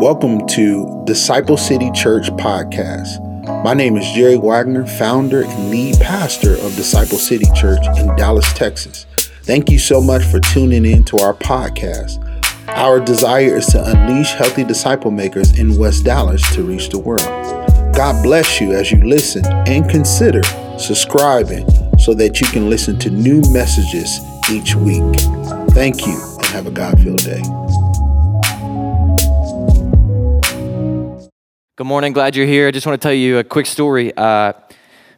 Welcome to Disciple City Church Podcast. My name is Jerry Wagner, founder and lead pastor of Disciple City Church in Dallas, Texas. Thank you so much for tuning in to our podcast. Our desire is to unleash healthy disciple makers in West Dallas to reach the world. God bless you as you listen and consider subscribing so that you can listen to new messages each week. Thank you and have a God filled day. Good morning. Glad you're here. I just want to tell you a quick story. Uh,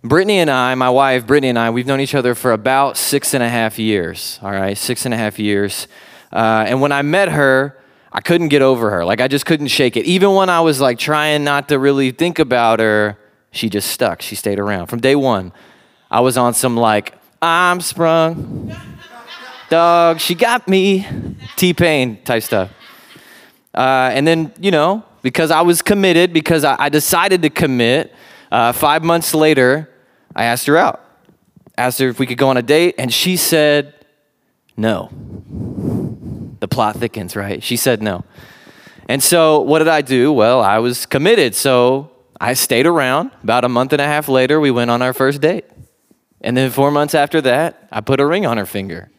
Brittany and I, my wife, Brittany and I, we've known each other for about six and a half years. All right, six and a half years. Uh, and when I met her, I couldn't get over her. Like, I just couldn't shake it. Even when I was like trying not to really think about her, she just stuck. She stayed around. From day one, I was on some like, I'm sprung. Dog, she got me. T Pain type stuff. Uh, and then, you know, because I was committed, because I, decided to commit, uh, five months later, I asked her out. Asked her if we could go on a date, and she said no. The plot thickens, right? She said no. And so, what did I do? Well, I was committed. So, I stayed around. About a month and a half later, we went on our first date. And then, four months after that, I put a ring on her finger.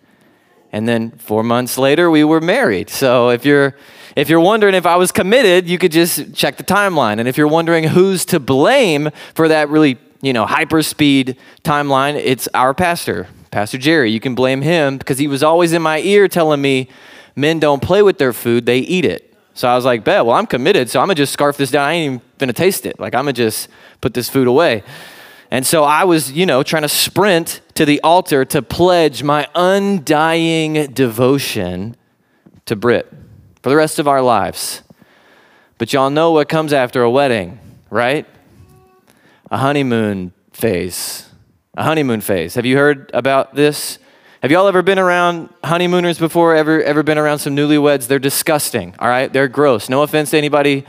And then, four months later, we were married. So, if you're if you're wondering if I was committed, you could just check the timeline. And if you're wondering who's to blame for that really, you know, hyperspeed timeline, it's our pastor, Pastor Jerry. You can blame him because he was always in my ear telling me men don't play with their food, they eat it. So I was like, bet, well, I'm committed, so I'm gonna just scarf this down. I ain't even gonna taste it. Like, I'm gonna just put this food away. And so I was, you know, trying to sprint to the altar to pledge my undying devotion to Brit for the rest of our lives. But y'all know what comes after a wedding, right? A honeymoon phase. A honeymoon phase. Have you heard about this? Have y'all ever been around honeymooners before? Ever ever been around some newlyweds? They're disgusting, all right? They're gross. No offense to anybody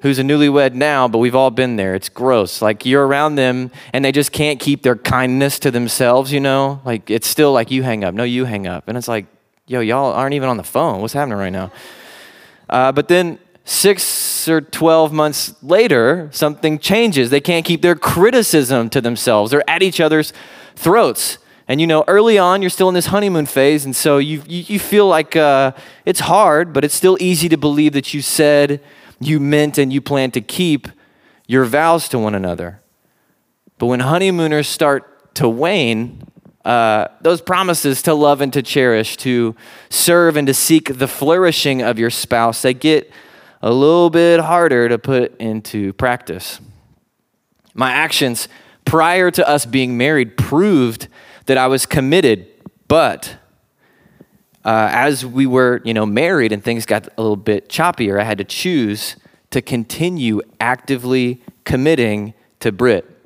who's a newlywed now, but we've all been there. It's gross. Like you're around them and they just can't keep their kindness to themselves, you know? Like it's still like you hang up. No, you hang up. And it's like, yo, y'all aren't even on the phone. What's happening right now? Uh, but then six or 12 months later, something changes. They can't keep their criticism to themselves. They're at each other's throats. And you know, early on, you're still in this honeymoon phase, and so you, you, you feel like uh, it's hard, but it's still easy to believe that you said, you meant, and you plan to keep your vows to one another. But when honeymooners start to wane, uh, those promises to love and to cherish, to serve and to seek the flourishing of your spouse, they get a little bit harder to put into practice. My actions prior to us being married proved that I was committed, but uh, as we were, you know, married and things got a little bit choppier, I had to choose to continue actively committing to Brit.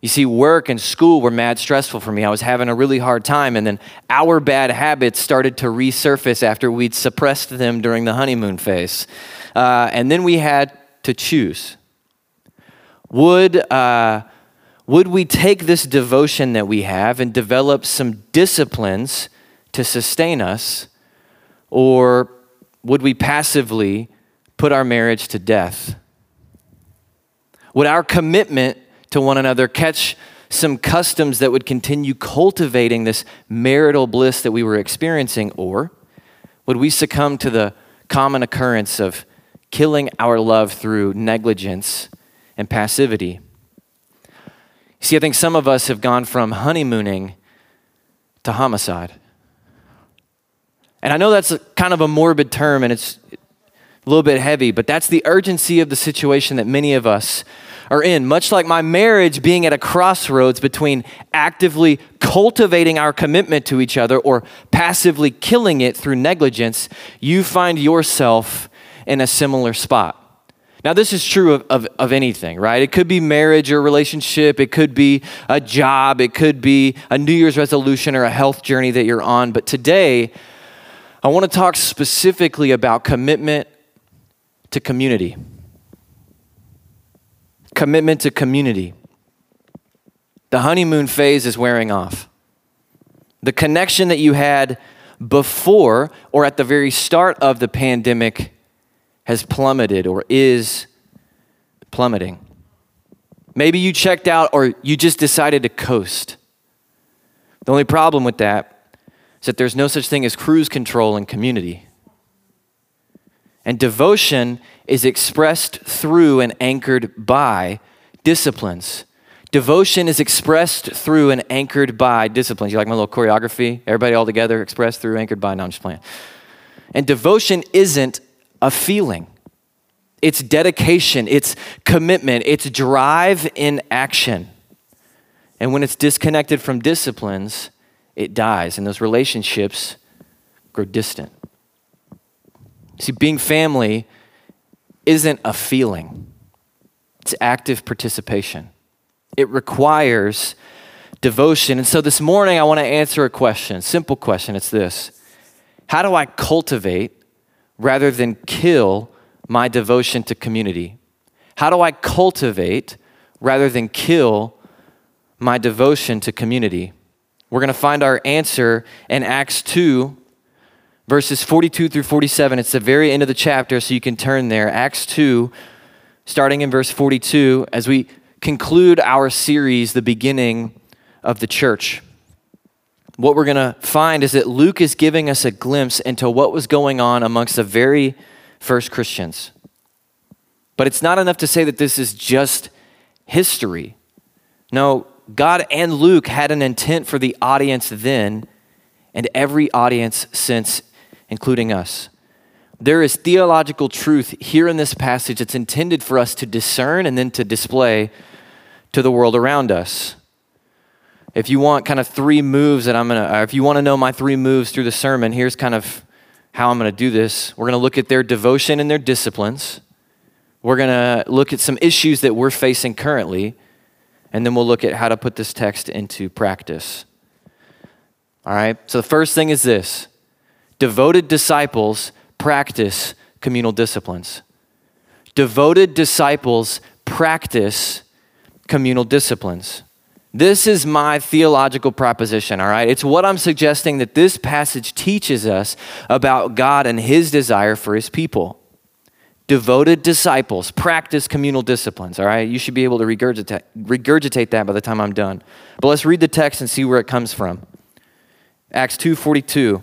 You see, work and school were mad stressful for me. I was having a really hard time, and then our bad habits started to resurface after we'd suppressed them during the honeymoon phase. Uh, and then we had to choose. Would, uh, would we take this devotion that we have and develop some disciplines to sustain us, or would we passively put our marriage to death? Would our commitment to one another, catch some customs that would continue cultivating this marital bliss that we were experiencing? Or would we succumb to the common occurrence of killing our love through negligence and passivity? See, I think some of us have gone from honeymooning to homicide. And I know that's kind of a morbid term and it's a little bit heavy, but that's the urgency of the situation that many of us are in. Much like my marriage being at a crossroads between actively cultivating our commitment to each other or passively killing it through negligence, you find yourself in a similar spot. Now, this is true of, of, of, anything, right? It could be marriage or relationship. It could be a job. It could be a New Year's resolution or a health journey that you're on. But today, I want to talk specifically about commitment to community commitment to community. The honeymoon phase is wearing off. The connection that you had before or at the very start of the pandemic has plummeted or is plummeting. Maybe you checked out or you just decided to coast. The only problem with that is that there's no such thing as cruise control in community. And devotion is expressed through and anchored by disciplines. Devotion is expressed through and anchored by disciplines. You like my little choreography? Everybody all together, expressed through, anchored by. No, I'm just playing. And devotion isn't a feeling, it's dedication, it's commitment, it's drive in action. And when it's disconnected from disciplines, it dies, and those relationships grow distant. See, being family isn't a feeling, it's active participation. It requires devotion. And so this morning, I want to answer a question, simple question. It's this How do I cultivate rather than kill my devotion to community? How do I cultivate rather than kill my devotion to community? We're going to find our answer in Acts 2, verses 42 through 47. It's the very end of the chapter, so you can turn there. Acts 2, starting in verse 42, as we conclude our series, The Beginning of the Church. What we're going to find is that Luke is giving us a glimpse into what was going on amongst the very first Christians. But it's not enough to say that this is just history. No, God and Luke had an intent for the audience then and every audience since, including us. There is theological truth here in this passage that's intended for us to discern and then to display to the world around us. If you want kind of three moves that I'm going to, uh, if you want to know my three moves through the sermon, here's kind of how I'm going to do this. We're going to look at their devotion and their disciplines. We're going to look at some issues that we're facing currently, and then we'll look at how to put this text into practice. All right? So the first thing is this devoted disciples practice communal disciplines. Devoted disciples practice communal disciplines. This is my theological proposition, all right? It's what I'm suggesting that this passage teaches us about God and his desire for his people. Devoted disciples practice communal disciplines, all right? You should be able to regurgitate, regurgitate that by the time I'm done. But let's read the text and see where it comes from. Acts 2:42.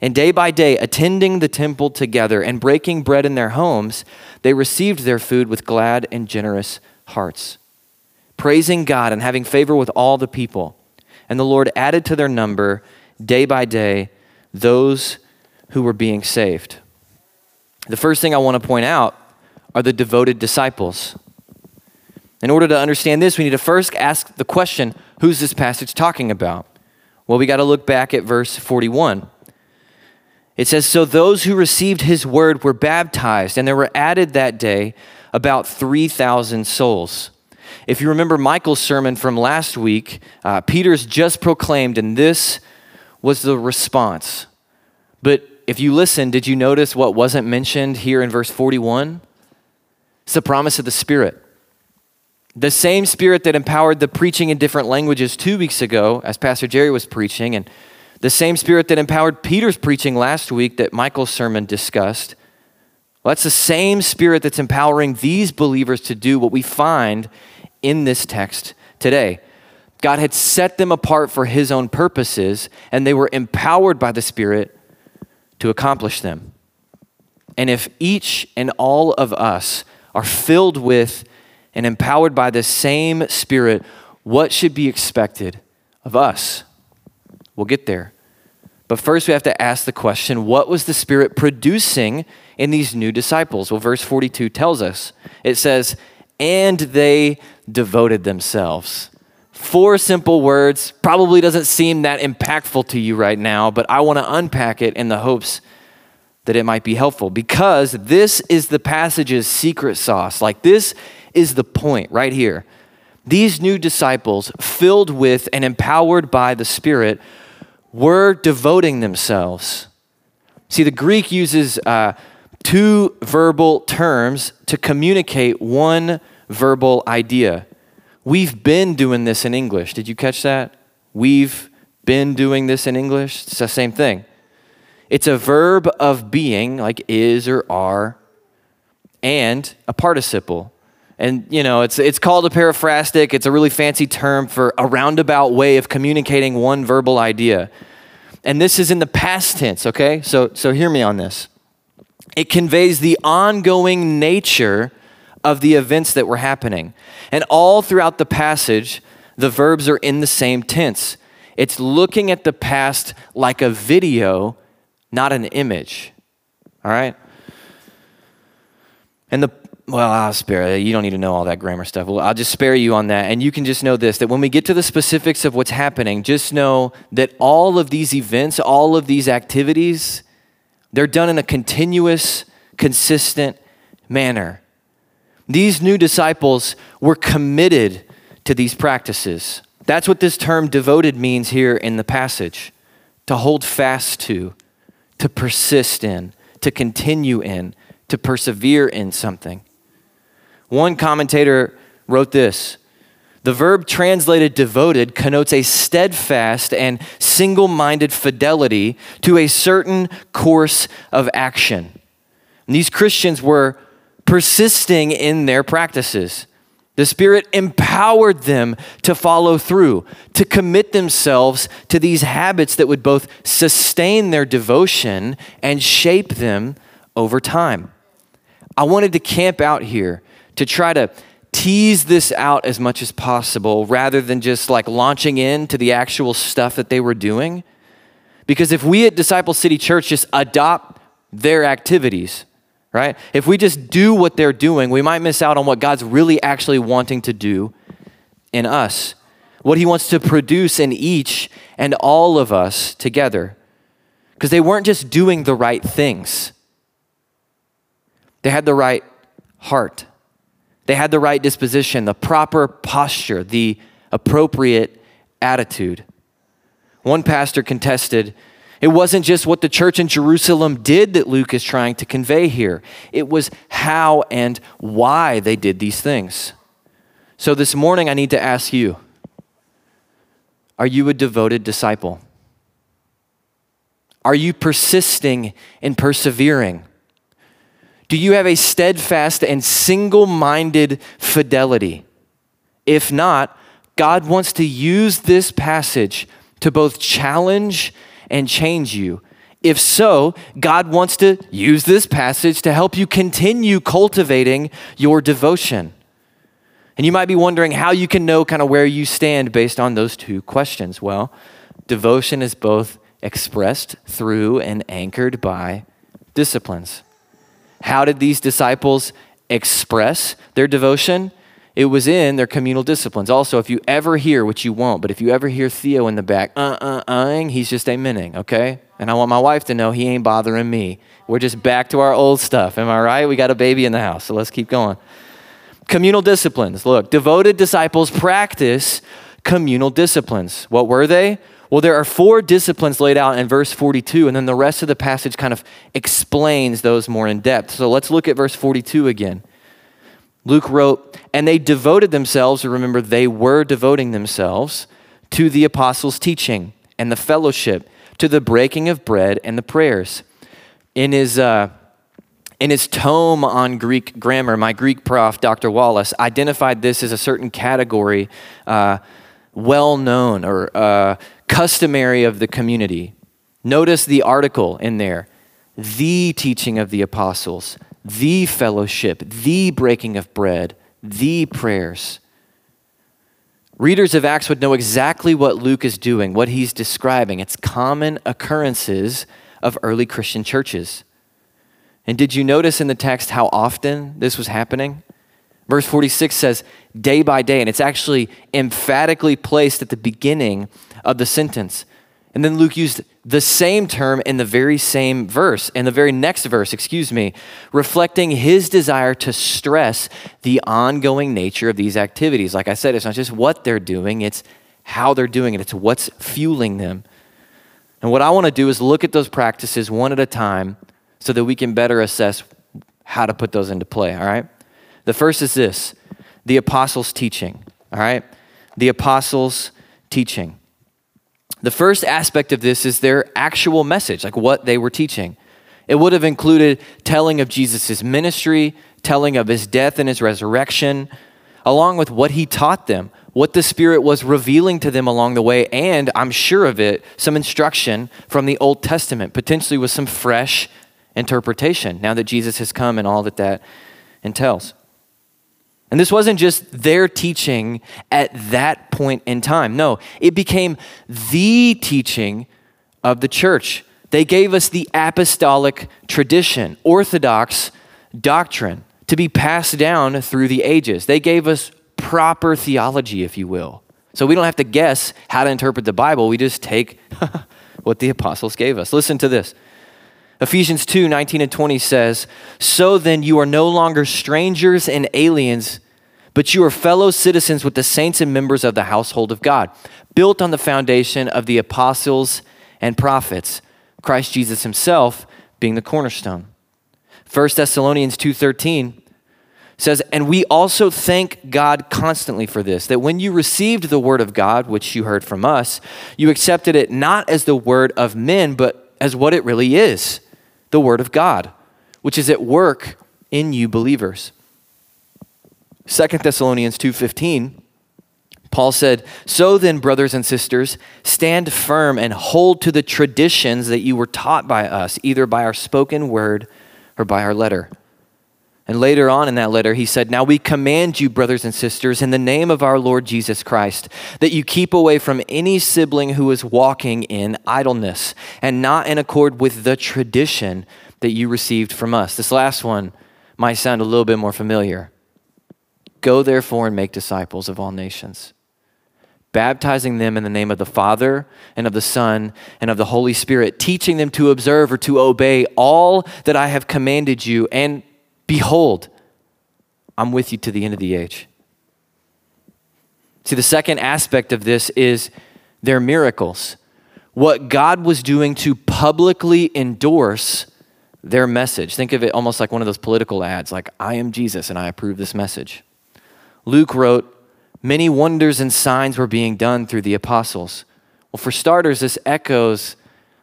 And day by day, attending the temple together and breaking bread in their homes, they received their food with glad and generous hearts, praising God and having favor with all the people. And the Lord added to their number day by day those who were being saved. The first thing I want to point out are the devoted disciples. In order to understand this, we need to first ask the question who's this passage talking about? Well, we got to look back at verse 41. It says, So those who received his word were baptized, and there were added that day about 3,000 souls. If you remember Michael's sermon from last week, uh, Peter's just proclaimed, and this was the response. But if you listen, did you notice what wasn't mentioned here in verse 41? It's the promise of the Spirit. The same Spirit that empowered the preaching in different languages two weeks ago, as Pastor Jerry was preaching, and the same Spirit that empowered Peter's preaching last week that Michael's sermon discussed. Well, that's the same Spirit that's empowering these believers to do what we find in this text today. God had set them apart for his own purposes, and they were empowered by the Spirit to accomplish them. And if each and all of us are filled with and empowered by the same Spirit, what should be expected of us? We'll get there. But first, we have to ask the question what was the Spirit producing in these new disciples? Well, verse 42 tells us it says, and they devoted themselves. Four simple words, probably doesn't seem that impactful to you right now, but I want to unpack it in the hopes that it might be helpful because this is the passage's secret sauce. Like, this is the point right here. These new disciples, filled with and empowered by the Spirit, were devoting themselves. See, the Greek uses uh, two verbal terms to communicate one verbal idea. We've been doing this in English. Did you catch that? We've been doing this in English. It's the same thing. It's a verb of being, like is or are, and a participle. And you know, it's it's called a periphrastic. It's a really fancy term for a roundabout way of communicating one verbal idea. And this is in the past tense, okay? So so hear me on this. It conveys the ongoing nature of the events that were happening. And all throughout the passage, the verbs are in the same tense. It's looking at the past like a video, not an image. All right? And the well, I'll spare you. You don't need to know all that grammar stuff. Well, I'll just spare you on that. And you can just know this that when we get to the specifics of what's happening, just know that all of these events, all of these activities, they're done in a continuous, consistent manner. These new disciples were committed to these practices. That's what this term devoted means here in the passage to hold fast to, to persist in, to continue in, to persevere in something. One commentator wrote this The verb translated devoted connotes a steadfast and single minded fidelity to a certain course of action. And these Christians were persisting in their practices. The Spirit empowered them to follow through, to commit themselves to these habits that would both sustain their devotion and shape them over time. I wanted to camp out here to try to tease this out as much as possible rather than just like launching into the actual stuff that they were doing. Because if we at Disciple City Church just adopt their activities, right? If we just do what they're doing, we might miss out on what God's really actually wanting to do in us, what He wants to produce in each and all of us together. Because they weren't just doing the right things, they had the right heart. They had the right disposition, the proper posture, the appropriate attitude. One pastor contested it wasn't just what the church in Jerusalem did that Luke is trying to convey here, it was how and why they did these things. So this morning, I need to ask you Are you a devoted disciple? Are you persisting and persevering? Do you have a steadfast and single minded fidelity? If not, God wants to use this passage to both challenge and change you. If so, God wants to use this passage to help you continue cultivating your devotion. And you might be wondering how you can know kind of where you stand based on those two questions. Well, devotion is both expressed through and anchored by disciplines. How did these disciples express their devotion? It was in their communal disciplines. Also, if you ever hear, which you won't, but if you ever hear Theo in the back, uh uh uhing, he's just amening, okay? And I want my wife to know he ain't bothering me. We're just back to our old stuff. Am I right? We got a baby in the house, so let's keep going. Communal disciplines. Look, devoted disciples practice communal disciplines. What were they? Well, there are four disciplines laid out in verse 42, and then the rest of the passage kind of explains those more in depth. So let's look at verse 42 again. Luke wrote, And they devoted themselves, remember, they were devoting themselves to the apostles' teaching and the fellowship, to the breaking of bread and the prayers. In his, uh, in his tome on Greek grammar, my Greek prof, Dr. Wallace, identified this as a certain category, uh, well known or uh, customary of the community. Notice the article in there the teaching of the apostles, the fellowship, the breaking of bread, the prayers. Readers of Acts would know exactly what Luke is doing, what he's describing. It's common occurrences of early Christian churches. And did you notice in the text how often this was happening? Verse 46 says, day by day, and it's actually emphatically placed at the beginning of the sentence. And then Luke used the same term in the very same verse, in the very next verse, excuse me, reflecting his desire to stress the ongoing nature of these activities. Like I said, it's not just what they're doing, it's how they're doing it, it's what's fueling them. And what I want to do is look at those practices one at a time so that we can better assess how to put those into play, all right? The first is this the apostles' teaching, all right? The apostles' teaching. The first aspect of this is their actual message, like what they were teaching. It would have included telling of Jesus' ministry, telling of his death and his resurrection, along with what he taught them, what the Spirit was revealing to them along the way, and I'm sure of it, some instruction from the Old Testament, potentially with some fresh interpretation now that Jesus has come and all that that entails. And this wasn't just their teaching at that point in time. No, it became the teaching of the church. They gave us the apostolic tradition, orthodox doctrine to be passed down through the ages. They gave us proper theology, if you will. So we don't have to guess how to interpret the Bible. We just take what the apostles gave us. Listen to this. Ephesians 2 19 and 20 says, So then you are no longer strangers and aliens, but you are fellow citizens with the saints and members of the household of God, built on the foundation of the apostles and prophets, Christ Jesus himself being the cornerstone. 1 Thessalonians 2:13 says, "And we also thank God constantly for this, that when you received the word of God, which you heard from us, you accepted it not as the word of men, but as what it really is." The Word of God, which is at work in you believers. 2 Thessalonians 2:15 Paul said, "So then, brothers and sisters, stand firm and hold to the traditions that you were taught by us, either by our spoken word or by our letter." And later on in that letter, he said, Now we command you, brothers and sisters, in the name of our Lord Jesus Christ, that you keep away from any sibling who is walking in idleness and not in accord with the tradition that you received from us. This last one might sound a little bit more familiar. Go therefore and make disciples of all nations, baptizing them in the name of the Father and of the Son and of the Holy Spirit, teaching them to observe or to obey all that I have commanded you. And Behold, I'm with you to the end of the age. See, the second aspect of this is their miracles. What God was doing to publicly endorse their message. Think of it almost like one of those political ads, like, I am Jesus and I approve this message. Luke wrote, Many wonders and signs were being done through the apostles. Well, for starters, this echoes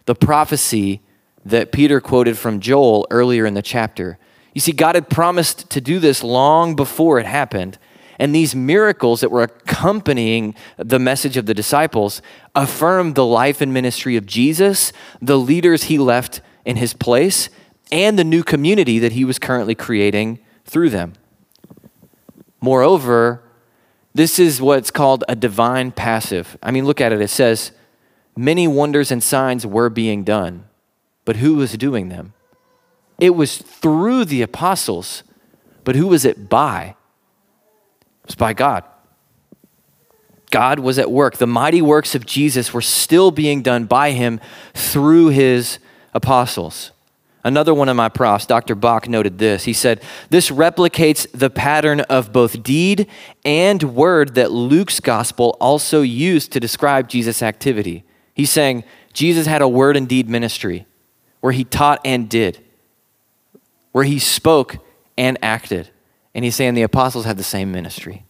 the prophecy that Peter quoted from Joel earlier in the chapter. You see, God had promised to do this long before it happened. And these miracles that were accompanying the message of the disciples affirmed the life and ministry of Jesus, the leaders he left in his place, and the new community that he was currently creating through them. Moreover, this is what's called a divine passive. I mean, look at it. It says, Many wonders and signs were being done, but who was doing them? It was through the apostles, but who was it by? It was by God. God was at work. The mighty works of Jesus were still being done by him through his apostles. Another one of my profs, Dr. Bock, noted this. He said, This replicates the pattern of both deed and word that Luke's gospel also used to describe Jesus' activity. He's saying Jesus had a word and deed ministry where he taught and did where he spoke and acted. And he's saying the apostles had the same ministry.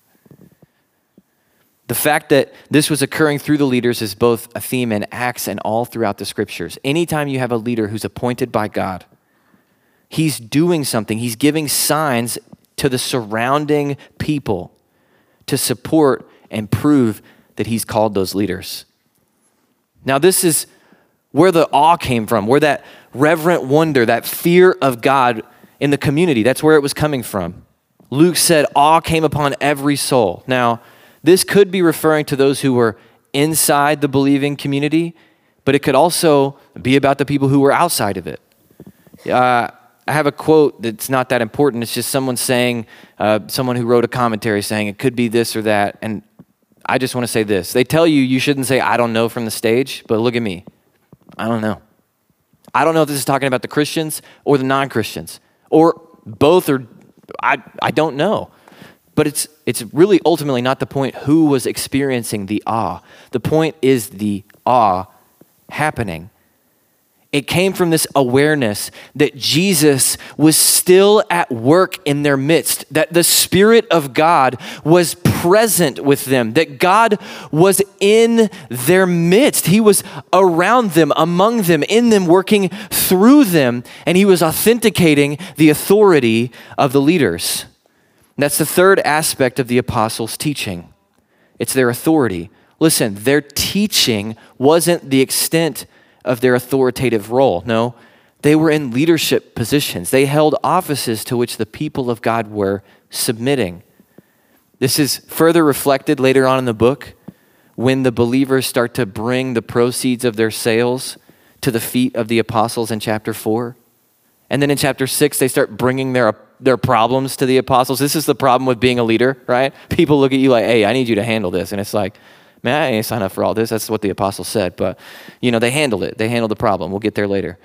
The fact that this was occurring through the leaders is both a theme in Acts and all throughout the scriptures. Anytime you have a leader who's appointed by God, he's doing something, he's giving signs to the surrounding people to support and prove that he's called those leaders. Now, this is where the awe came from, where that reverent wonder, that fear of God in the community. That's where it was coming from. Luke said, Awe came upon every soul. Now, this could be referring to those who were inside the believing community, but it could also be about the people who were outside of it. Uh, I have a quote that's not that important. It's just someone saying, uh, someone who wrote a commentary saying it could be this or that. And I just want to say this. They tell you you shouldn't say, I don't know from the stage, but look at me. I don't know. I don't know if this is talking about the Christians or the non Christians, or both, or I, I don't know. But it's, it's really ultimately not the point who was experiencing the awe. The point is the awe happening. It came from this awareness that Jesus was still at work in their midst, that the Spirit of God was present with them, that God was in their midst. He was around them, among them, in them, working through them, and He was authenticating the authority of the leaders. That's the third aspect of the apostles' teaching it's their authority. Listen, their teaching wasn't the extent of their authoritative role. No, they were in leadership positions. They held offices to which the people of God were submitting. This is further reflected later on in the book when the believers start to bring the proceeds of their sales to the feet of the apostles in chapter 4. And then in chapter 6, they start bringing their, their problems to the apostles. This is the problem with being a leader, right? People look at you like, hey, I need you to handle this. And it's like, man, I ain't signed up for all this. That's what the apostle said. But, you know, they handled it. They handled the problem. We'll get there later.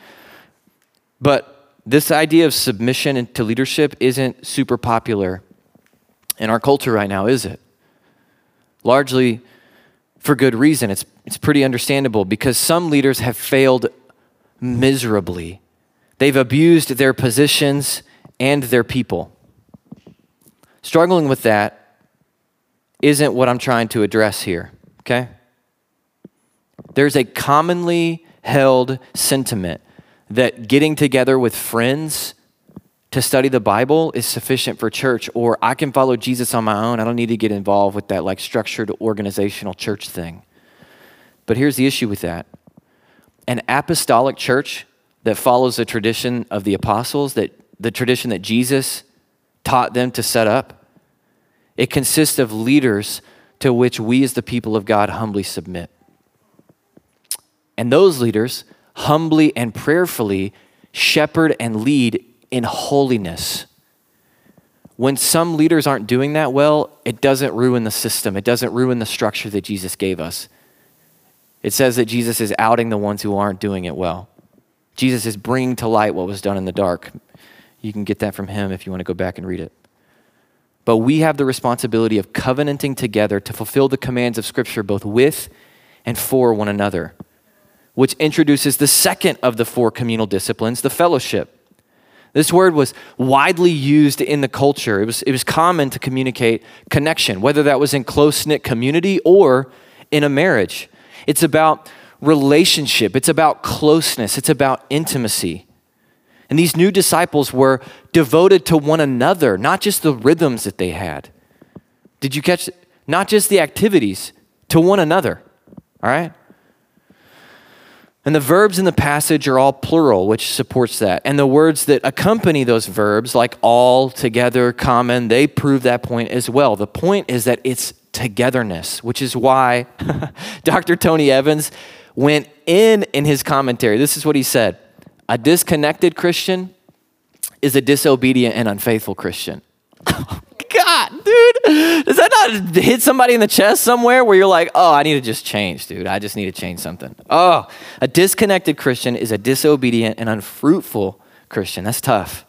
But this idea of submission to leadership isn't super popular in our culture right now, is it? Largely for good reason. It's, it's pretty understandable because some leaders have failed miserably. They've abused their positions and their people. Struggling with that isn't what I'm trying to address here okay? There's a commonly held sentiment that getting together with friends to study the Bible is sufficient for church, or I can follow Jesus on my own. I don't need to get involved with that like structured organizational church thing. But here's the issue with that an apostolic church that follows the tradition of the apostles, that the tradition that Jesus taught them to set up, it consists of leaders to which we as the people of God humbly submit. And those leaders humbly and prayerfully shepherd and lead in holiness. When some leaders aren't doing that well, it doesn't ruin the system, it doesn't ruin the structure that Jesus gave us. It says that Jesus is outing the ones who aren't doing it well. Jesus is bringing to light what was done in the dark. You can get that from him if you want to go back and read it. But we have the responsibility of covenanting together to fulfill the commands of Scripture both with and for one another, which introduces the second of the four communal disciplines, the fellowship. This word was widely used in the culture. It was, it was common to communicate connection, whether that was in close knit community or in a marriage. It's about relationship, it's about closeness, it's about intimacy. And these new disciples were devoted to one another, not just the rhythms that they had. Did you catch? Not just the activities, to one another. All right? And the verbs in the passage are all plural, which supports that. And the words that accompany those verbs, like all, together, common, they prove that point as well. The point is that it's togetherness, which is why Dr. Tony Evans went in in his commentary. This is what he said a disconnected Christian is a disobedient and unfaithful Christian. God, dude, does that not hit somebody in the chest somewhere where you're like, oh, I need to just change, dude. I just need to change something. Oh, a disconnected Christian is a disobedient and unfruitful Christian. That's tough.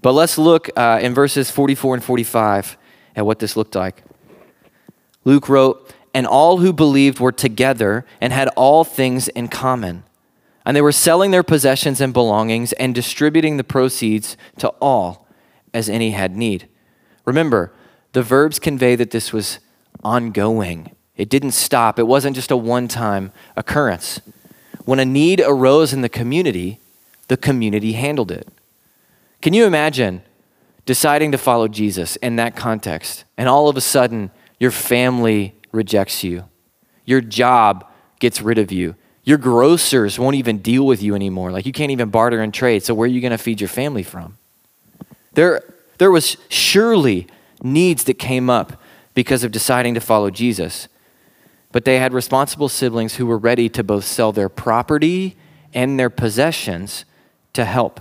But let's look uh, in verses 44 and 45 at what this looked like. Luke wrote, And all who believed were together and had all things in common and they were selling their possessions and belongings and distributing the proceeds to all as any had need. Remember, the verbs convey that this was ongoing. It didn't stop. It wasn't just a one time occurrence. When a need arose in the community, the community handled it. Can you imagine deciding to follow Jesus in that context, and all of a sudden your family rejects you, your job gets rid of you, your grocers won't even deal with you anymore. Like you can't even barter and trade. So where are you going to feed your family from? There, there was surely needs that came up because of deciding to follow Jesus. But they had responsible siblings who were ready to both sell their property and their possessions to help.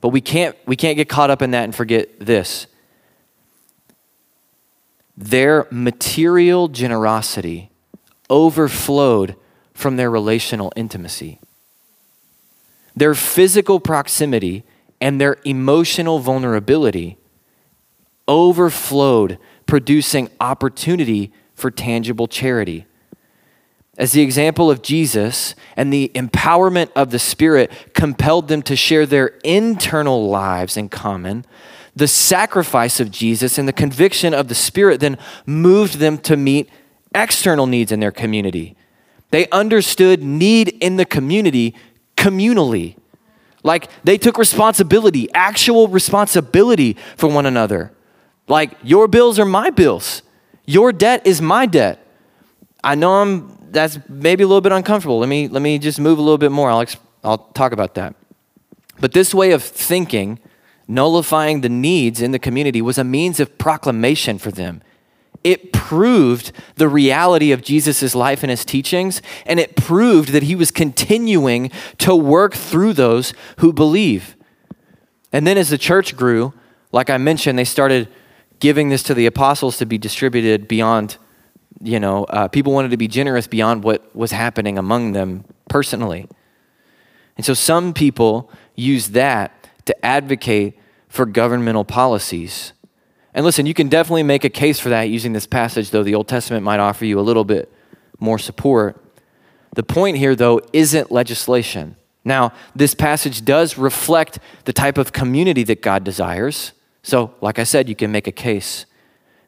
But we can't, we can't get caught up in that and forget this. their material generosity overflowed from their relational intimacy. Their physical proximity and their emotional vulnerability overflowed, producing opportunity for tangible charity. As the example of Jesus and the empowerment of the Spirit compelled them to share their internal lives in common, the sacrifice of Jesus and the conviction of the Spirit then moved them to meet external needs in their community. They understood need in the community communally. Like they took responsibility, actual responsibility for one another. Like your bills are my bills. Your debt is my debt. I know I'm that's maybe a little bit uncomfortable. Let me let me just move a little bit more. I'll I'll talk about that. But this way of thinking, nullifying the needs in the community was a means of proclamation for them. It proved the reality of Jesus' life and his teachings, and it proved that he was continuing to work through those who believe. And then as the church grew, like I mentioned, they started giving this to the apostles to be distributed beyond, you know, uh, people wanted to be generous beyond what was happening among them personally. And so some people use that to advocate for governmental policies. And listen, you can definitely make a case for that using this passage, though the Old Testament might offer you a little bit more support. The point here, though, isn't legislation. Now, this passage does reflect the type of community that God desires. So, like I said, you can make a case.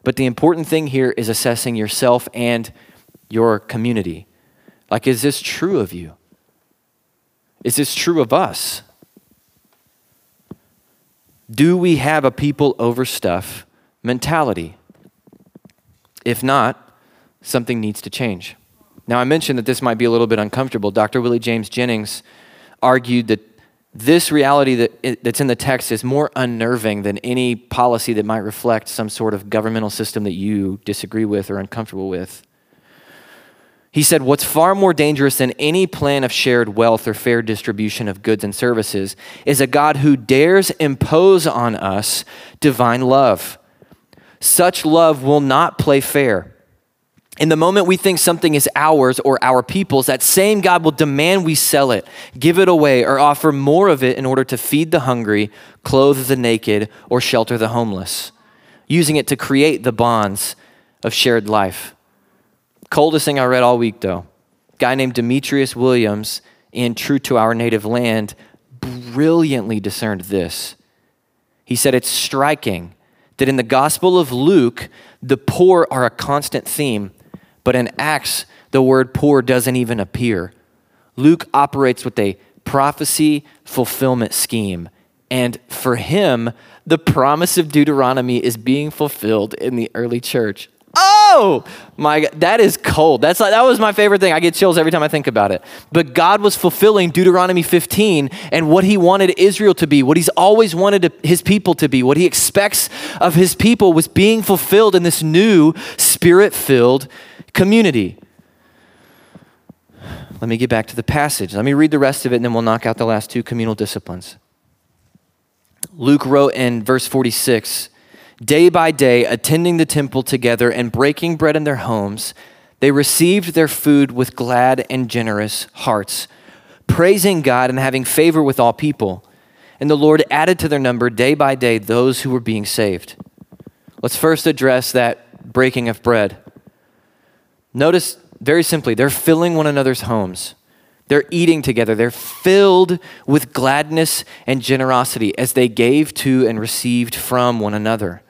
But the important thing here is assessing yourself and your community. Like, is this true of you? Is this true of us? Do we have a people over stuff mentality? If not, something needs to change. Now, I mentioned that this might be a little bit uncomfortable. Dr. Willie James Jennings argued that this reality that, that's in the text is more unnerving than any policy that might reflect some sort of governmental system that you disagree with or uncomfortable with. He said, What's far more dangerous than any plan of shared wealth or fair distribution of goods and services is a God who dares impose on us divine love. Such love will not play fair. In the moment we think something is ours or our people's, that same God will demand we sell it, give it away, or offer more of it in order to feed the hungry, clothe the naked, or shelter the homeless, using it to create the bonds of shared life. Coldest thing I read all week, though. Guy named Demetrius Williams, in True to Our Native Land, brilliantly discerned this. He said, It's striking that in the Gospel of Luke, the poor are a constant theme but in Acts, the word poor doesn't even appear. Luke operates with a prophecy fulfillment scheme. And for him, the promise of Deuteronomy is being fulfilled in the early church. Oh my God, that is cold. That's like, that was my favorite thing. I get chills every time I think about it. But God was fulfilling Deuteronomy 15 and what He wanted Israel to be, what He's always wanted His people to be, what He expects of His people was being fulfilled in this new spirit filled community. Let me get back to the passage. Let me read the rest of it and then we'll knock out the last two communal disciplines. Luke wrote in verse 46 Day by day, attending the temple together and breaking bread in their homes, they received their food with glad and generous hearts, praising God and having favor with all people. And the Lord added to their number day by day those who were being saved. Let's first address that breaking of bread. Notice very simply, they're filling one another's homes. They're eating together. They're filled with gladness and generosity as they gave to and received from one another.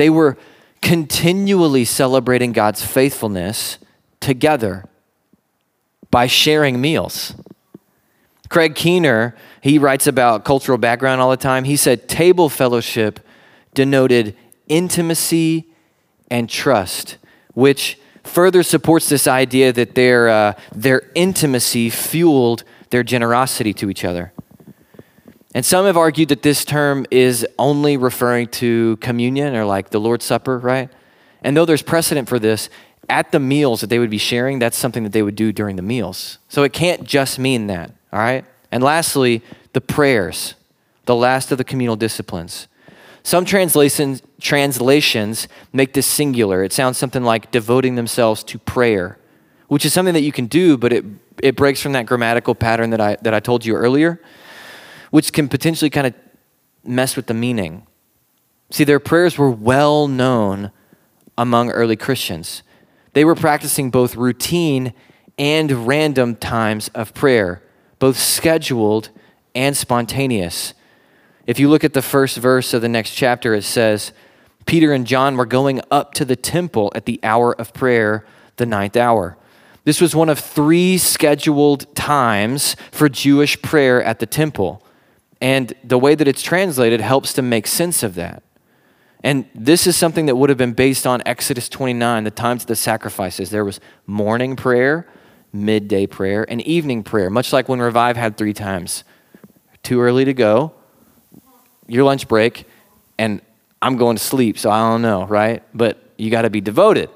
They were continually celebrating God's faithfulness together by sharing meals. Craig Keener, he writes about cultural background all the time. He said table fellowship denoted intimacy and trust, which further supports this idea that their, uh, their intimacy fueled their generosity to each other. And some have argued that this term is only referring to communion or like the Lord's Supper, right? And though there's precedent for this, at the meals that they would be sharing, that's something that they would do during the meals. So it can't just mean that, all right? And lastly, the prayers, the last of the communal disciplines. Some translations, translations make this singular. It sounds something like devoting themselves to prayer, which is something that you can do, but it, it breaks from that grammatical pattern that I, that I told you earlier, which can potentially kind of mess with the meaning. See, their prayers were well known among early Christians. They were practicing both routine and random times of prayer, both scheduled and spontaneous. If you look at the first verse of the next chapter, it says, Peter and John were going up to the temple at the hour of prayer, the ninth hour. This was one of three scheduled times for Jewish prayer at the temple. And the way that it's translated helps to make sense of that. And this is something that would have been based on Exodus 29, the times of the sacrifices. There was morning prayer, midday prayer, and evening prayer, much like when Revive had three times. Too early to go, your lunch break, and I'm going to sleep, so I don't know, right? But you got to be devoted.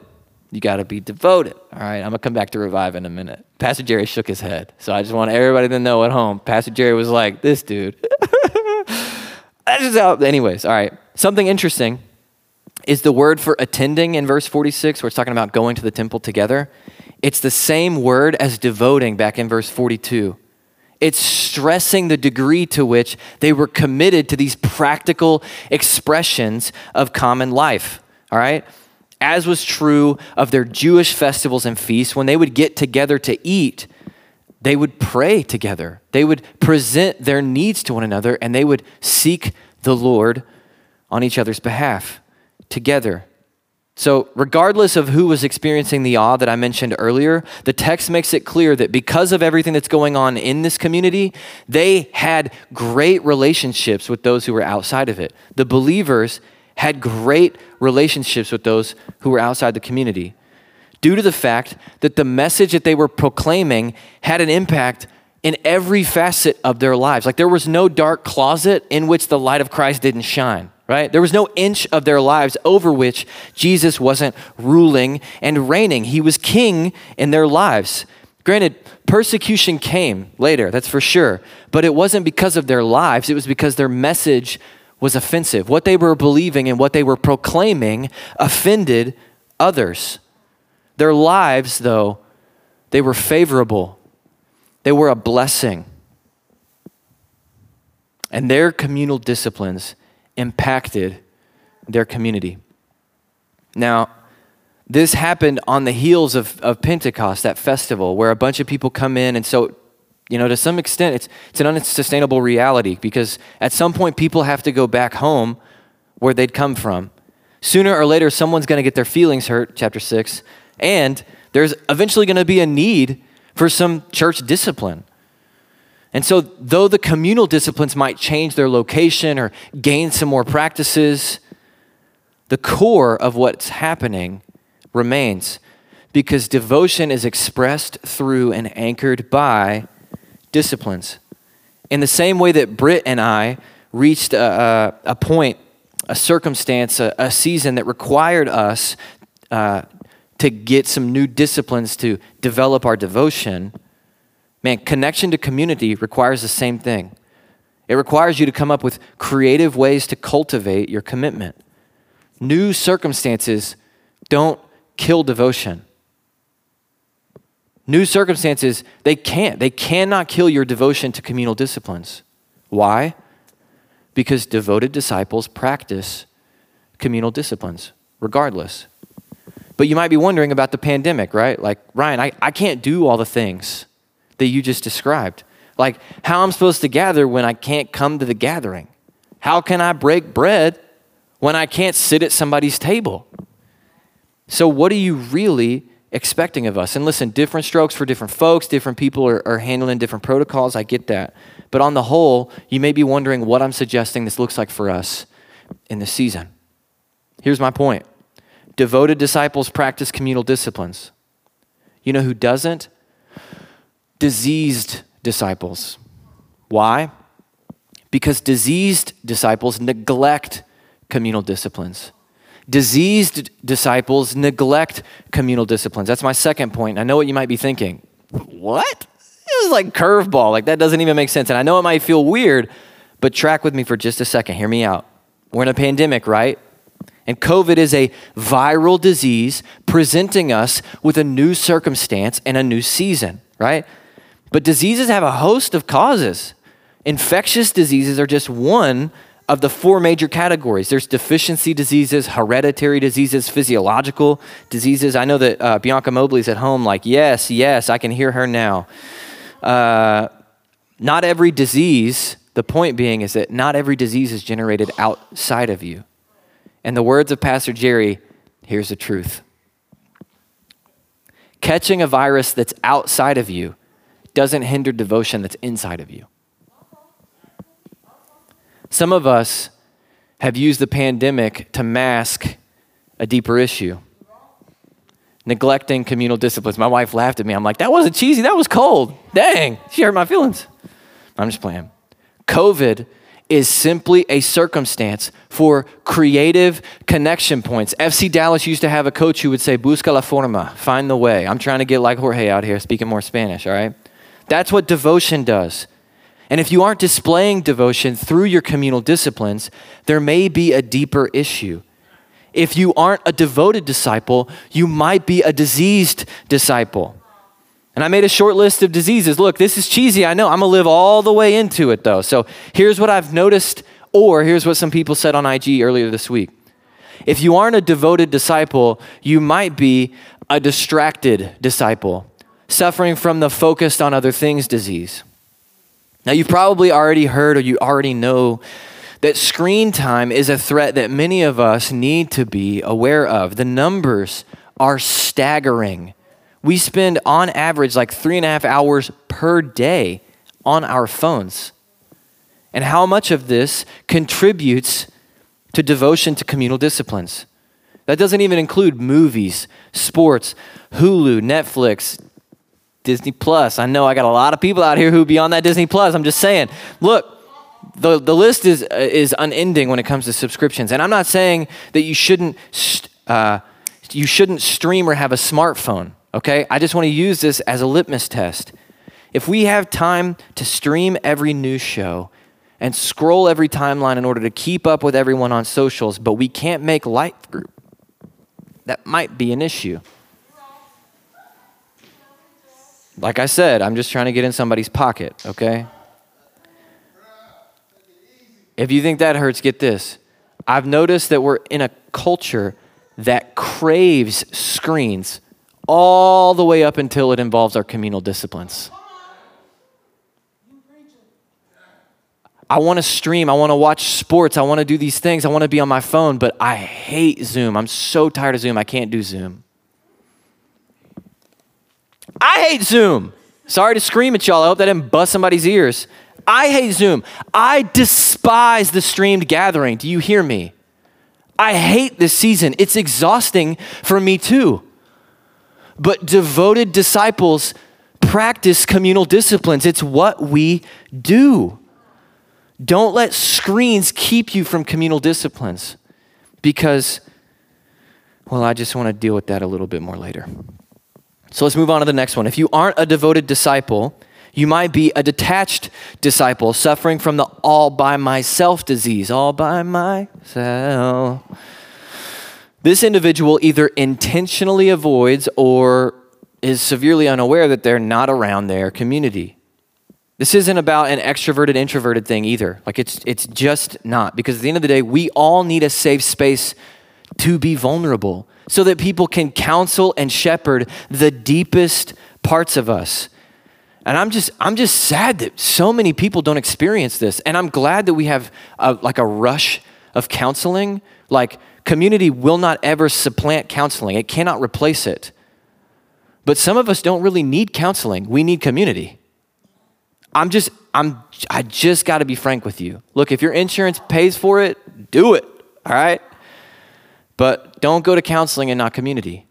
You got to be devoted. All right, I'm going to come back to Revive in a minute. Pastor Jerry shook his head. So I just want everybody to know at home. Pastor Jerry was like, this dude. That's just how, anyways, all right. Something interesting is the word for attending in verse 46, where it's talking about going to the temple together. It's the same word as devoting back in verse 42. It's stressing the degree to which they were committed to these practical expressions of common life. All right? As was true of their Jewish festivals and feasts, when they would get together to eat, they would pray together. They would present their needs to one another and they would seek the Lord on each other's behalf together. So, regardless of who was experiencing the awe that I mentioned earlier, the text makes it clear that because of everything that's going on in this community, they had great relationships with those who were outside of it. The believers had great relationships with those who were outside the community due to the fact that the message that they were proclaiming had an impact in every facet of their lives. Like there was no dark closet in which the light of Christ didn't shine right? There was no inch of their lives over which Jesus wasn't ruling and reigning. He was king in their lives. Granted, persecution came later, that's for sure, but it wasn't because of their lives, it was because their message was offensive. What they were believing and what they were proclaiming offended others. Their lives, though, they were favorable, they were a blessing. And their communal disciplines impacted their community. Now, this happened on the heels of, of Pentecost, that festival, where a bunch of people come in. And so, you know, to some extent, it's, it's an unsustainable reality because at some point, people have to go back home where they'd come from. Sooner or later, someone's going to get their feelings hurt, chapter 6, and there's eventually going to be a need for some church discipline. And so, though the communal disciplines might change their location or gain some more practices, the core of what's happening remains because devotion is expressed through and anchored by disciplines. In the same way that Britt and I reached a, a, a point, a circumstance, a, a, season that required us uh, to get some new disciplines to develop our devotion Man, connection to community requires the same thing. It requires you to come up with creative ways to cultivate your commitment. New circumstances don't kill devotion. New circumstances, they can't. They cannot kill your devotion to communal disciplines. Why? Because devoted disciples practice communal disciplines, regardless. But you might be wondering about the pandemic, right? Like, Ryan, I, I can't do all the things that you just described. Like how I'm supposed to gather when I can't come to the gathering. How can I break bread when I can't sit at somebody's table? So, what are you really expecting of us? And listen, different strokes for different folks, different people are, are handling different protocols. I get that. But on the whole, you may be wondering what I'm suggesting this looks like for us in this season. Here's my point devoted disciples practice communal disciplines. You know who doesn't? diseased disciples. Why? Because diseased disciples neglect communal disciplines. Diseased disciples neglect communal disciplines. That's my second point. I know what you might be thinking. What? It was like curveball. Like that doesn't even make sense. And I know it might feel weird, but track with me for just a second. Hear me out. We're in a pandemic, right? And COVID is a viral disease presenting us with a new circumstance and a new season, right? But diseases have a host of causes. Infectious diseases are just one of the four major categories there's deficiency diseases, hereditary diseases, physiological diseases. I know that uh, Bianca Mobley's at home, like, yes, yes, I can hear her now. Uh, not every disease, the point being is that not every disease is generated outside of you. And the words of Pastor Jerry, here's the truth. Catching a virus that's outside of you doesn't hinder devotion that's inside of you. Some of us have used the pandemic to mask a deeper issue. Neglecting communal disciplines. My wife laughed at me. I'm like, that wasn't cheesy, that was cold. Dang, she hurt my feelings. I'm just playing. COVID is simply a circumstance for creative connection points. FC Dallas used to have a coach who would say, Busca la forma, find the way. I'm trying to get like Jorge out here speaking more Spanish, all right? That's what devotion does. And if you aren't displaying devotion through your communal disciplines, there may be a deeper issue. If you aren't a devoted disciple, you might be a diseased disciple. And I made a short list of diseases. Look, this is cheesy, I know. I'm going to live all the way into it, though. So here's what I've noticed, or here's what some people said on IG earlier this week. If you aren't a devoted disciple, you might be a distracted disciple, suffering from the focused on other things disease. Now, you've probably already heard or you already know that screen time is a threat that many of us need to be aware of. The numbers are staggering we spend on average like three and a half hours per day on our phones. And how much of this contributes to devotion to communal disciplines? That doesn't even include movies, sports, Hulu, Netflix, Disney Plus. I know I got a lot of people out here who be on that Disney Plus. I'm just saying, look, the, the list is, is unending when it comes to subscriptions. And I'm not saying that you shouldn't, uh, you shouldn't stream or have a smartphone okay? I just want to use this as a litmus test. If we have time to stream every news show and scroll every timeline in order to keep up with everyone on socials, but we can't make life group, that might be an issue. Like I said, I'm just trying to get in somebody's pocket, okay? If you think that hurts, get this. I've noticed that we're in a culture that craves screens all the way up until it involves our communal disciplines. I want to stream. I want to watch sports. I want to do these things. I want to be on my phone, but I hate Zoom. I'm so tired of Zoom. I can't do Zoom. I hate Zoom. Sorry to scream at y'all. I hope that didn't bust somebody's ears. I hate Zoom. I despise the streamed gathering. Do you hear me? I hate this season. It's exhausting for me too but devoted disciples practice communal disciplines. It's what we do. Don't let screens keep you from communal disciplines because, well, I just want to deal with that a little bit more later. So let's move on to the next one. If you aren't a devoted disciple, you might be a detached disciple suffering from the all by myself disease. All by myself. This individual either intentionally avoids or is severely unaware that they're not around their community. This isn't about an extroverted introverted thing either. Like it's it's just not because at the end of the day we all need a safe space to be vulnerable so that people can counsel and shepherd the deepest parts of us. And I'm just I'm just sad that so many people don't experience this and I'm glad that we have a, like a rush of counseling like Community will not ever supplant counseling, it cannot replace it. But some of us don't really need counseling, we need community. I'm just, I'm, I just got to be frank with you. Look, if your insurance pays for it, do it, all right? But don't go to counseling and not community.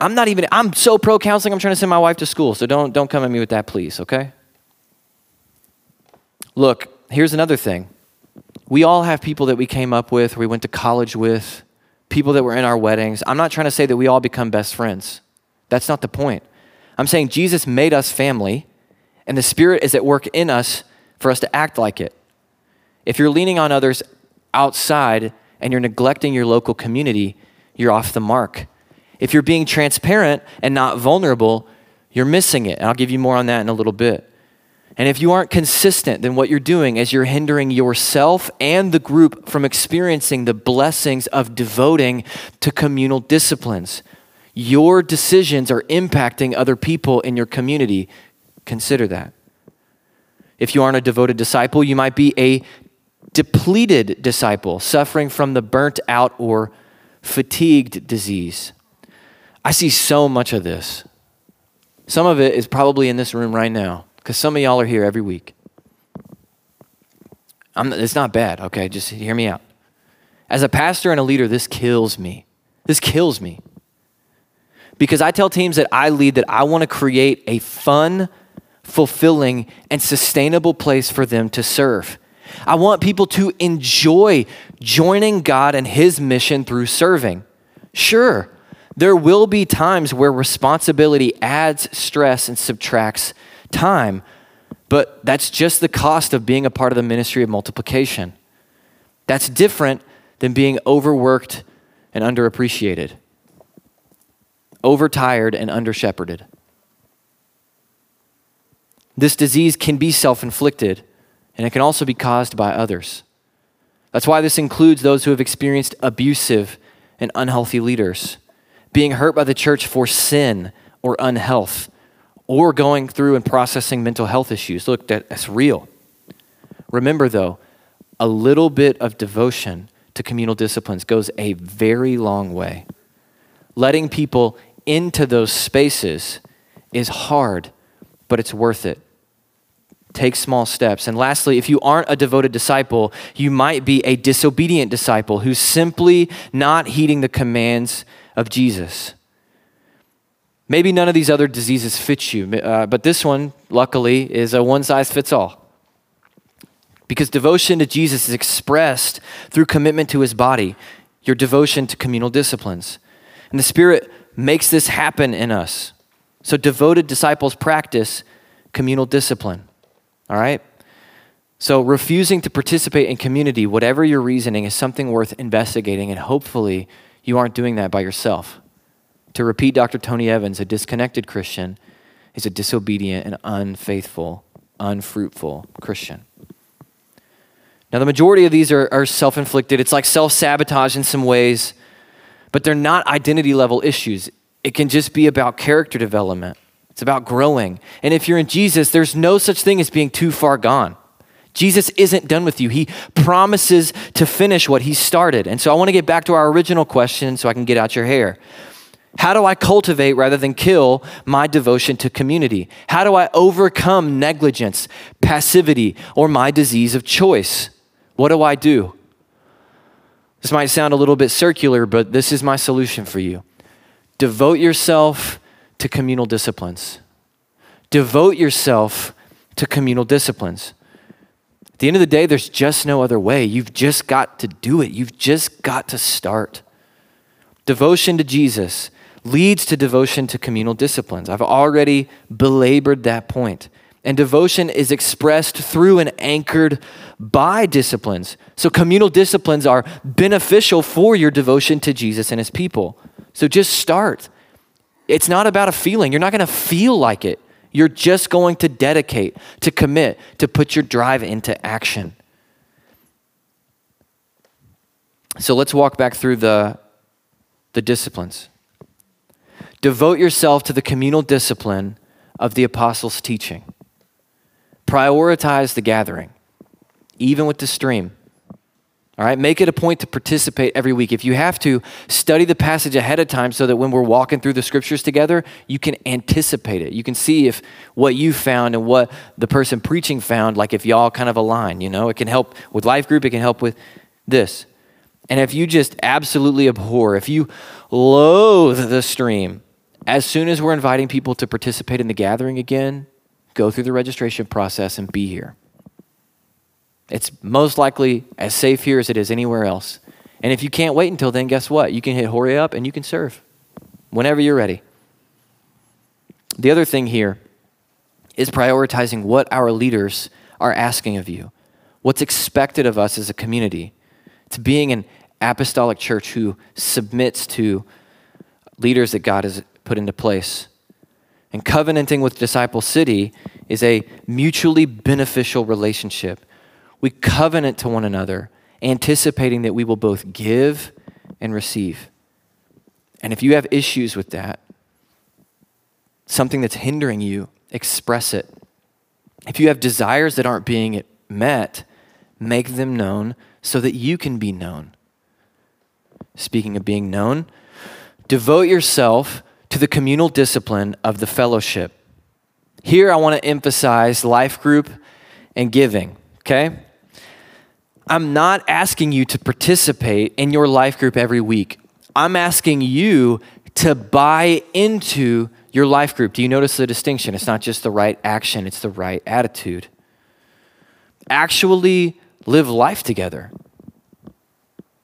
I'm not even, I'm so pro counseling, I'm trying to send my wife to school, so don't, don't come at me with that, please, okay? Look, here's another thing we all have people that we came up with, we went to college with, people that were in our weddings. I'm not trying to say that we all become best friends. That's not the point. I'm saying Jesus made us family, and the Spirit is at work in us for us to act like it. If you're leaning on others outside and you're neglecting your local community, you're off the mark. If you're being transparent and not vulnerable, you're missing it. And I'll give you more on that in a little bit. And if you aren't consistent, then what you're doing is you're hindering yourself and the group from experiencing the blessings of devoting to communal disciplines. Your decisions are impacting other people in your community. Consider that. If you aren't a devoted disciple, you might be a depleted disciple, suffering from the burnt out or fatigued disease. I see so much of this. Some of it is probably in this room right now because some of y'all are here every week. I'm, it's not bad, okay? Just hear me out. As a pastor and a leader, this kills me. This kills me. Because I tell teams that I lead that I want to create a fun, fulfilling, and sustainable place for them to serve. I want people to enjoy joining God and His mission through serving. Sure, there will be times where responsibility adds stress and subtracts time. But that's just the cost of being a part of the ministry of multiplication. That's different than being overworked and underappreciated, overtired and undershepherded. This disease can be self inflicted, and it can also be caused by others. That's why this includes those who have experienced abusive and unhealthy leaders, being hurt by the church for sin or unhealth, or going through and processing mental health issues. Look, that's real. Remember, though, a little bit of devotion to communal disciplines goes a very long way. Letting people into those spaces is hard, but it's worth it. Take small steps. And lastly, if you aren't a devoted disciple, you might be a disobedient disciple who's simply not heeding the commands of Jesus. Maybe none of these other diseases fit you, uh, but this one, luckily, is a one size fits all. Because devotion to Jesus is expressed through commitment to his body, your devotion to communal disciplines. And the Spirit makes this happen in us. So, devoted disciples practice communal discipline. All right? So, refusing to participate in community, whatever your reasoning, is something worth investigating, and hopefully, you aren't doing that by yourself. To repeat Dr. Tony Evans, a disconnected Christian is a disobedient and unfaithful, unfruitful Christian. Now, the majority of these are, are self inflicted. It's like self sabotage in some ways, but they're not identity level issues. It can just be about character development, it's about growing. And if you're in Jesus, there's no such thing as being too far gone. Jesus isn't done with you. He promises to finish what he started. And so I want to get back to our original question so I can get out your hair. How do I cultivate rather than kill my devotion to community? How do I overcome negligence, passivity, or my disease of choice? What do I do? This might sound a little bit circular, but this is my solution for you. Devote yourself to communal disciplines. Devote yourself to communal disciplines. At the end of the day, there's just no other way. You've just got to do it, you've just got to start. Devotion to Jesus leads to devotion to communal disciplines. I've already belabored that point. And devotion is expressed through and anchored by disciplines. So, communal disciplines are beneficial for your devotion to Jesus and his people. So, just start. It's not about a feeling. You're not going to feel like it. You're just going to dedicate, to commit, to put your drive into action. So, let's walk back through the, the disciplines. Devote yourself to the communal discipline of the apostles' teaching. Prioritize the gathering, even with the stream. All right, make it a point to participate every week. If you have to, study the passage ahead of time so that when we're walking through the scriptures together, you can anticipate it. You can see if what you found and what the person preaching found, like if y'all kind of align, you know, it can help with life group, it can help with this. And if you just absolutely abhor, if you loathe the stream, as soon as we're inviting people to participate in the gathering again, go through the registration process and be here. It's most likely as safe here as it is anywhere else. And if you can't wait until then, guess what? You can hit hurry up and you can serve whenever you're ready. The other thing here is prioritizing what our leaders are asking of you. what's expected of us as a community. It's being an apostolic church who submits to leaders that God has put into place. And covenanting with Disciple City is a mutually beneficial relationship. We covenant to one another, anticipating that we will both give and receive. And if you have issues with that, something that's hindering you, express it. If you have desires that aren't being met, make them known so that you can be known. Speaking of being known, devote yourself to the communal discipline of the fellowship. Here, I want to emphasize life group and giving, okay? I'm not asking you to participate in your life group every week. I'm asking you to buy into your life group. Do you notice the distinction? It's not just the right action, it's the right attitude. Actually live life together.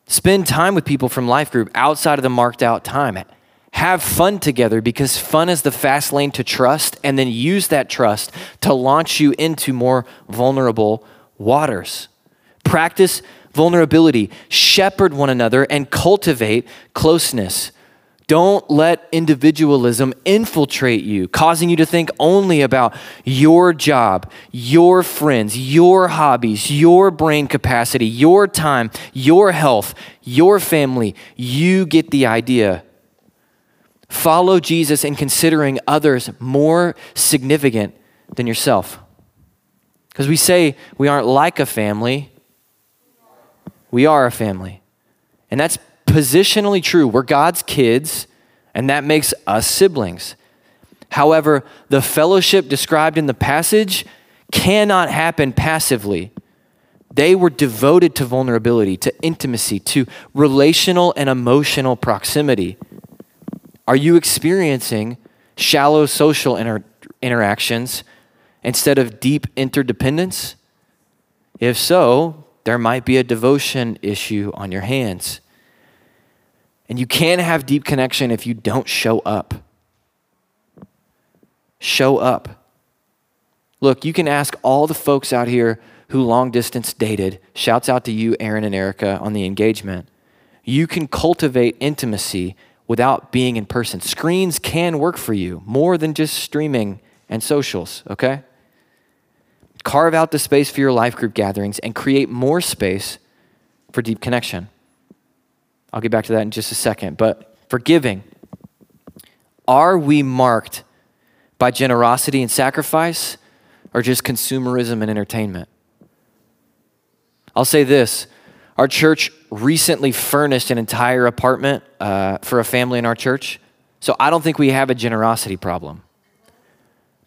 Spend time with people from life group outside of the marked out time. Have fun together because fun is the fast lane to trust, and then use that trust to launch you into more vulnerable waters. Practice vulnerability, shepherd one another, and cultivate closeness. Don't let individualism infiltrate you, causing you to think only about your job, your friends, your hobbies, your brain capacity, your time, your health, your family. You get the idea. Follow Jesus in considering others more significant than yourself. Because we say we aren't like a family, we are a family. And that's positionally true. We're God's kids, and that makes us siblings. However, the fellowship described in the passage cannot happen passively. They were devoted to vulnerability, to intimacy, to relational and emotional proximity. Are you experiencing shallow social inter- interactions instead of deep interdependence? If so, there might be a devotion issue on your hands. And you can't have deep connection if you don't show up. Show up. Look, you can ask all the folks out here who long distance dated. Shouts out to you, Aaron and Erica, on the engagement. You can cultivate intimacy without being in person. Screens can work for you more than just streaming and socials, okay? Carve out the space for your life group gatherings and create more space for deep connection. I'll get back to that in just a second. But for giving, are we marked by generosity and sacrifice or just consumerism and entertainment? I'll say this our church recently furnished an entire apartment uh, for a family in our church. So I don't think we have a generosity problem,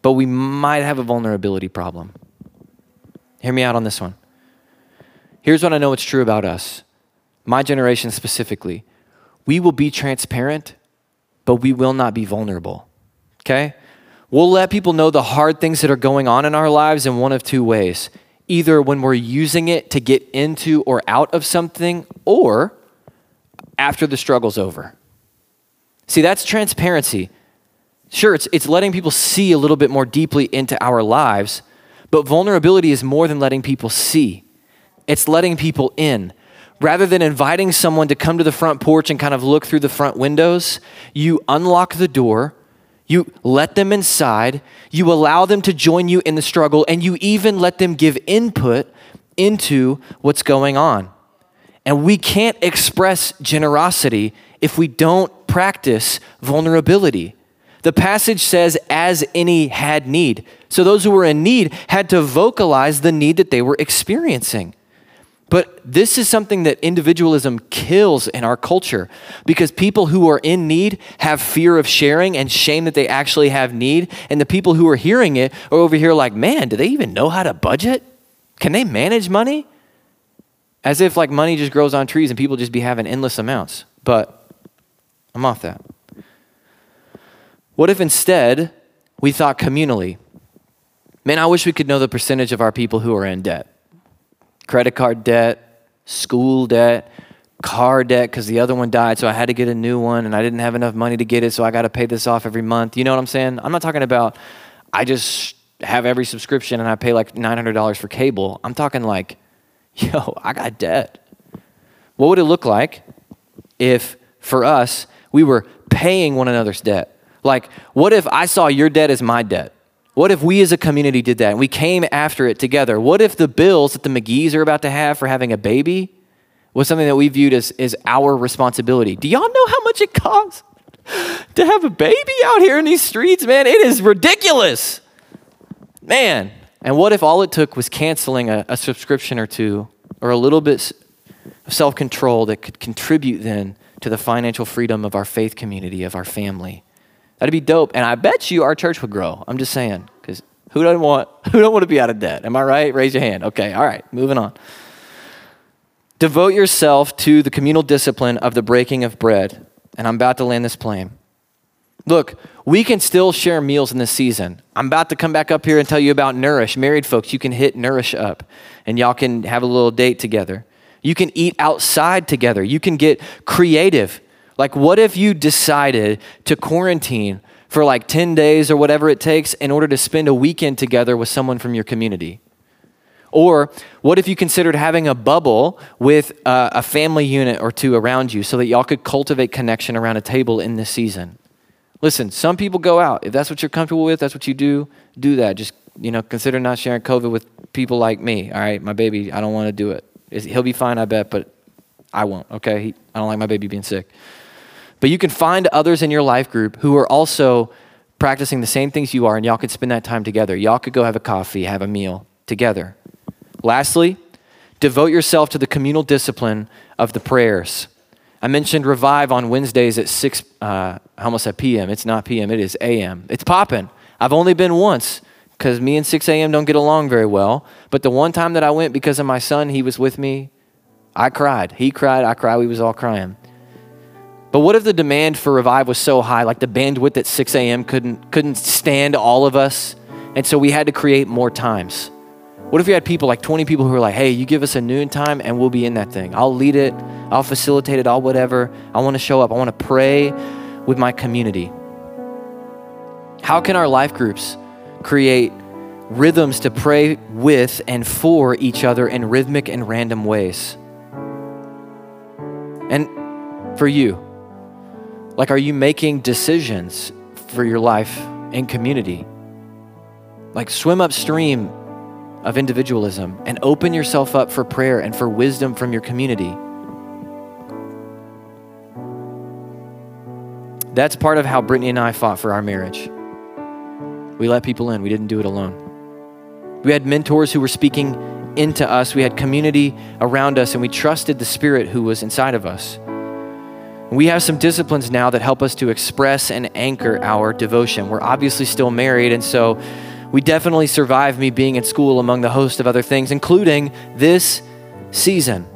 but we might have a vulnerability problem. Hear me out on this one. Here's what I know it's true about us, my generation specifically. We will be transparent, but we will not be vulnerable. Okay? We'll let people know the hard things that are going on in our lives in one of two ways. Either when we're using it to get into or out of something, or after the struggle's over. See, that's transparency. Sure, it's, it's letting people see a little bit more deeply into our lives but vulnerability is more than letting people see, it's letting people in. Rather than inviting someone to come to the front porch and kind of look through the front windows, you unlock the door, you let them inside, you allow them to join you in the struggle, and you even let them give input into what's going on. And we can't express generosity if we don't practice vulnerability. The passage says, as any had need. So those who were in need had to vocalize the need that they were experiencing. But this is something that individualism kills in our culture because people who are in need have fear of sharing and shame that they actually have need. And the people who are hearing it are over here like, man, do they even know how to budget? Can they manage money? As if like money just grows on trees and people just be having endless amounts. But I'm off that. What if instead we thought communally? Man, I wish we could know the percentage of our people who are in debt credit card debt, school debt, car debt because the other one died, so I had to get a new one and I didn't have enough money to get it, so I got to pay this off every month. You know what I'm saying? I'm not talking about I just have every subscription and I pay like $900 for cable. I'm talking like yo, I got debt. What would it look like if for us we were paying one another's debt? Like, what if I saw your debt as my debt? What if we as a community did that and we came after it together? What if the bills that the McGee's are about to have for having a baby was something that we viewed as, as our responsibility? Do y'all know how much it costs to have a baby out here in these streets, man? It is ridiculous. Man. And what if all it took was canceling a, a subscription or two or a little bit of self control that could contribute then to the financial freedom of our faith community, of our family? That'd be dope. And I bet you our church would grow. I'm just saying, because who doesn't want who don't want to be out of debt? Am I right? Raise your hand. Okay, all right, moving on. Devote yourself to the communal discipline of the breaking of bread. And I'm about to land this plane. Look, we can still share meals in this season. I'm about to come back up here and tell you about Nourish. Married folks, you can hit Nourish up and y'all can have a little date together. You can eat outside together. You can get creative. Like, what if you decided to quarantine for like 10 days or whatever it takes in order to spend a weekend together with someone from your community? Or what if you considered having a bubble with uh, a family unit or two around you so that y'all could cultivate connection around a table in this season? Listen, some people go out. If that's what you're comfortable with, that's what you do, do that. Just, you know, consider not sharing COVID with people like me. All right, my baby, I don't want to do it. He'll be fine, I bet, but I won't, okay? He, I don't like my baby being sick. But you can find others in your life group who are also practicing the same things you are, and y'all could spend that time together. Y'all could go have a coffee, have a meal together. Lastly, devote yourself to the communal discipline of the prayers. I mentioned Revive on Wednesdays at 6, uh, I almost said PM. It's not PM, it is AM. It's popping. I've only been once because me and 6 AM don't get along very well. But the one time that I went because of my son, he was with me. I cried. He cried, I cried, we was all crying. But what if the demand for Revive was so high, like the bandwidth at 6 AM couldn't, couldn't stand all of us? And so we had to create more times. What if you had people like 20 people who are like, hey, you give us a noon time and we'll be in that thing. I'll lead it, I'll facilitate it, I'll whatever. I want to show up, I want to pray with my community. How can our life groups create rhythms to pray with and for each other in rhythmic and random ways? And for you, like, are you making decisions for your life in community? Like, swim upstream of individualism and open yourself up for prayer and for wisdom from your community. That's part of how Brittany and I fought for our marriage. We let people in, we didn't do it alone. We had mentors who were speaking into us, we had community around us, and we trusted the Spirit who was inside of us. We have some disciplines now that help us to express and anchor our devotion. We're obviously still married, and so we definitely survived me being in school among the host of other things, including this season.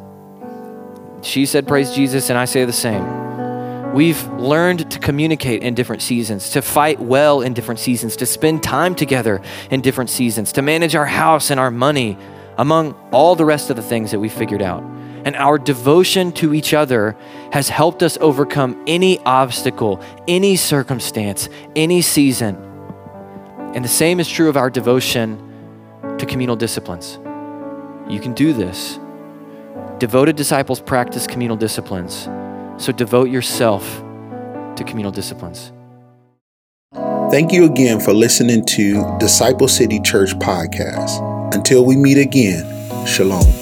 She said, Praise Jesus, and I say the same. We've learned to communicate in different seasons, to fight well in different seasons, to spend time together in different seasons, to manage our house and our money, among all the rest of the things that we figured out. And our devotion to each other has helped us overcome any obstacle, any circumstance, any season and the same is true of our devotion to communal disciplines. You can do this. Devoted disciples practice communal disciplines. So devote yourself to communal disciplines. Thank you again for listening to Disciple City Church Podcast. Until we meet again, shalom.